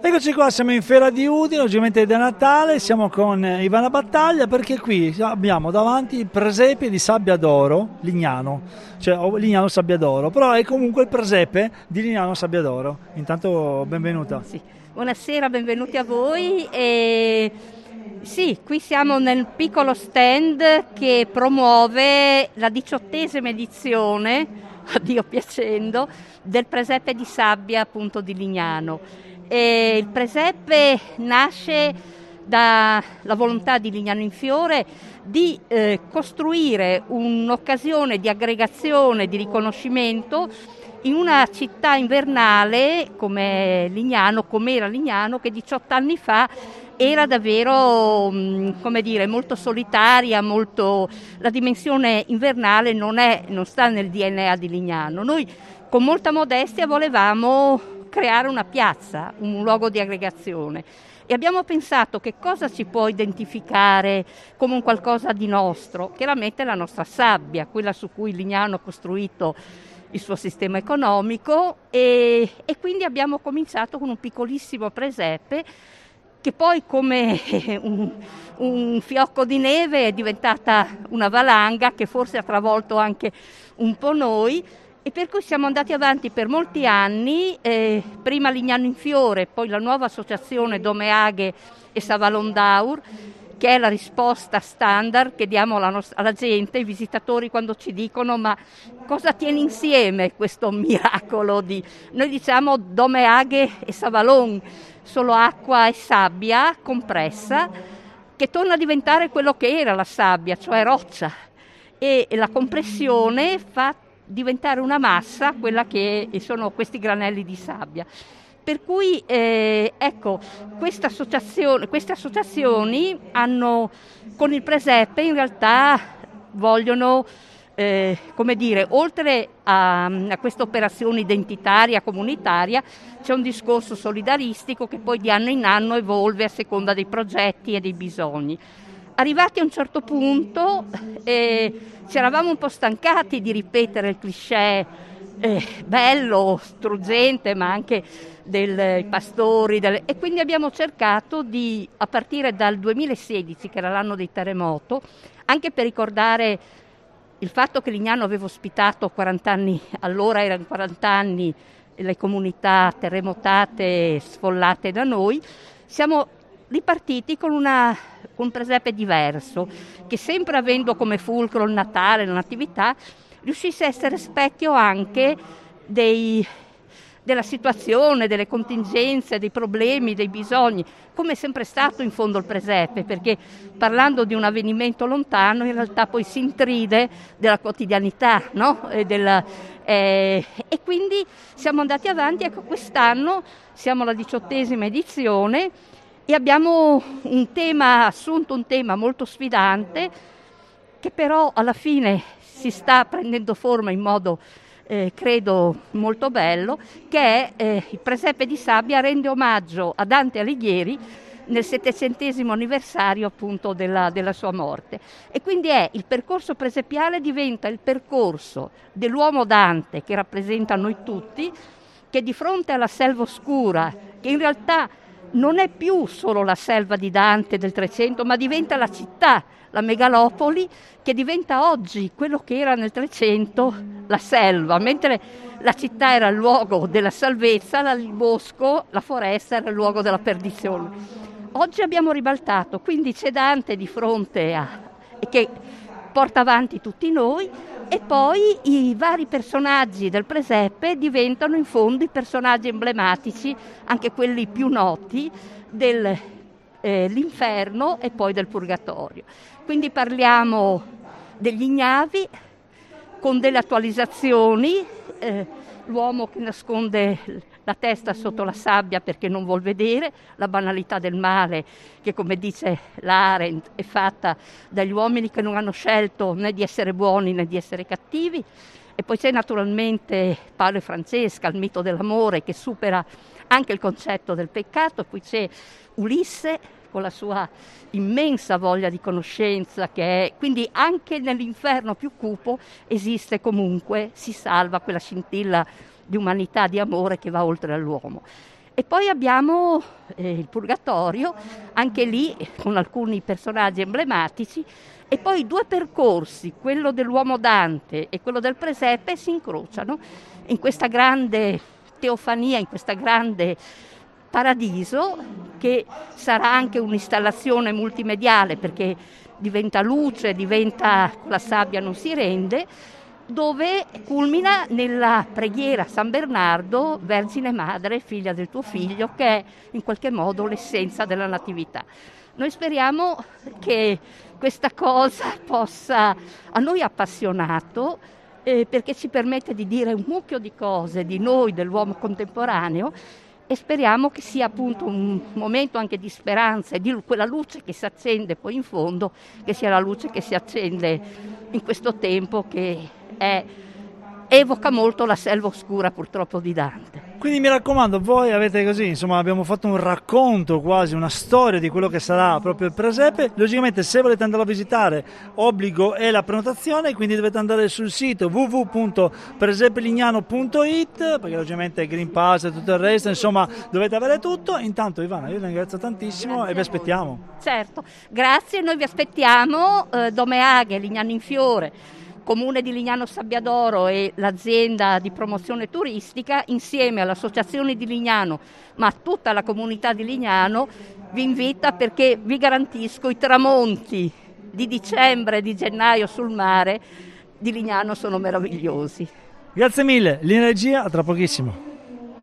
Eccoci qua, siamo in Fiera di Udine, ovviamente da Natale, siamo con Ivana Battaglia perché qui abbiamo davanti il presepe di Sabbia d'Oro, Lignano, cioè Lignano Sabbia d'Oro, però è comunque il presepe di Lignano Sabbia d'Oro. Intanto benvenuta. Sì. Buonasera, benvenuti a voi. E... Sì, qui siamo nel piccolo stand che promuove la diciottesima edizione, a Dio piacendo, del presepe di sabbia appunto di Lignano. E il presepe nasce dalla volontà di Lignano in Fiore di eh, costruire un'occasione di aggregazione, di riconoscimento in una città invernale come Lignano, come era Lignano, che 18 anni fa era davvero, mm, dire, molto solitaria, molto... la dimensione invernale non, è, non sta nel DNA di Lignano. Noi con molta modestia volevamo creare una piazza, un luogo di aggregazione. E abbiamo pensato che cosa ci può identificare come un qualcosa di nostro? Chiaramente la nostra sabbia, quella su cui Lignano ha costruito il suo sistema economico e, e quindi abbiamo cominciato con un piccolissimo presepe che poi come un, un, fiocco di neve è diventata una valanga che forse ha travolto anche un po' noi e per cui siamo andati avanti per molti anni, eh, prima Lignano in Fiore, poi la nuova associazione Domeaghe e Savalondaur, che è la risposta standard che diamo alla, nostra, alla gente, ai visitatori quando ci dicono ma cosa tiene insieme questo miracolo di... Noi diciamo Domeaghe e Savalon, solo acqua e sabbia compressa, che torna a diventare quello che era la sabbia, cioè roccia. E la compressione fa diventare una massa, quella che sono questi granelli di sabbia. Per cui eh, ecco, queste associazioni hanno, con il presepe in realtà vogliono, eh, come dire, oltre a, a questa operazione identitaria, comunitaria, c'è un discorso solidaristico che poi di anno in anno evolve a seconda dei progetti e dei bisogni. Arrivati a un certo punto eh, ci eravamo un po' stancati di ripetere il cliché eh, bello, struggente, ma anche dei pastori, delle... e quindi abbiamo cercato di, a partire dal 2016, che era l'anno dei terremoto, anche per ricordare il fatto che Lignano aveva ospitato 40 anni, allora erano 40 anni, le comunità terremotate sfollate da noi, siamo ripartiti con, una, con un presepe diverso, che sempre avendo come fulcro il Natale, la Natività, riuscisse a essere specchio anche dei, della situazione, delle contingenze, dei problemi, dei bisogni, come è sempre stato in fondo il presepe, perché parlando di un avvenimento lontano in realtà poi si intride della quotidianità, no? e, della, eh, e quindi siamo andati avanti, ecco quest'anno siamo alla diciottesima edizione e abbiamo un tema, assunto un tema molto sfidante che però alla fine si sta prendendo forma in modo eh, credo molto bello, che è eh, il presepe di sabbia rende omaggio a Dante Alighieri nel settecentesimo anniversario appunto della, della, sua morte. E quindi è il percorso presepiale diventa il percorso dell'uomo Dante che rappresenta noi tutti, che di fronte alla selva oscura, che in realtà non è più solo la selva di Dante del 300, ma diventa la città, la megalopoli, che diventa oggi quello che era nel 300 la selva, mentre la città era il luogo della salvezza, il bosco, la foresta era il luogo della perdizione. Oggi abbiamo ribaltato, quindi c'è Dante di fronte a... che porta avanti tutti noi e poi i vari personaggi del presepe diventano in fondo i personaggi emblematici, anche quelli più noti, dell'inferno eh, e poi del purgatorio. Quindi parliamo degli ignavi con delle attualizzazioni, eh, l'uomo che nasconde la testa sotto la sabbia perché non vuol vedere, la banalità del male che come dice l'Arendt è fatta dagli uomini che non hanno scelto né di essere buoni né di essere cattivi. E poi c'è naturalmente Paolo e Francesca, il mito dell'amore che supera anche il concetto del peccato, poi c'è Ulisse con la sua immensa voglia di conoscenza che è, quindi anche nell'inferno più cupo esiste comunque, si salva quella scintilla di umanità, di amore che va oltre all'uomo. E poi abbiamo eh, il Purgatorio, anche lì con alcuni personaggi emblematici, e poi due percorsi, quello dell'uomo Dante e quello del Presepe, si incrociano in questa grande teofania, in questa grande paradiso che sarà anche un'installazione multimediale perché diventa luce, diventa la sabbia non si rende, dove culmina nella preghiera a San Bernardo, Vergine Madre, figlia del tuo figlio, che è in qualche modo l'essenza della Natività. Noi speriamo che questa cosa possa, a noi appassionato, eh, perché ci permette di dire un mucchio di cose di noi, dell'uomo contemporaneo, e speriamo che sia appunto un momento anche di speranza e di quella luce che si accende poi in fondo, che sia la luce che si accende in questo tempo che è, evoca molto la selva oscura purtroppo di Dante. Quindi mi raccomando, voi avete così, insomma, abbiamo fatto un racconto quasi, una storia di quello che sarà proprio il presepe. Logicamente, se volete andare a visitare, obbligo è la prenotazione, quindi dovete andare sul sito www.presepelignano.it, perché logicamente Green Pass e tutto il resto, insomma, dovete avere tutto. Intanto, Ivana, io vi ringrazio tantissimo grazie e vi aspettiamo. Certo, grazie, noi vi aspettiamo, eh, Domeaghe, Lignano in Fiore Comune di Lignano Sabbiadoro e l'azienda di promozione turistica, insieme all'Associazione di Lignano, ma tutta la comunità di Lignano, vi invita perché vi garantisco i tramonti di dicembre e di gennaio sul mare di Lignano sono meravigliosi. Grazie mille, linea regia, a tra pochissimo.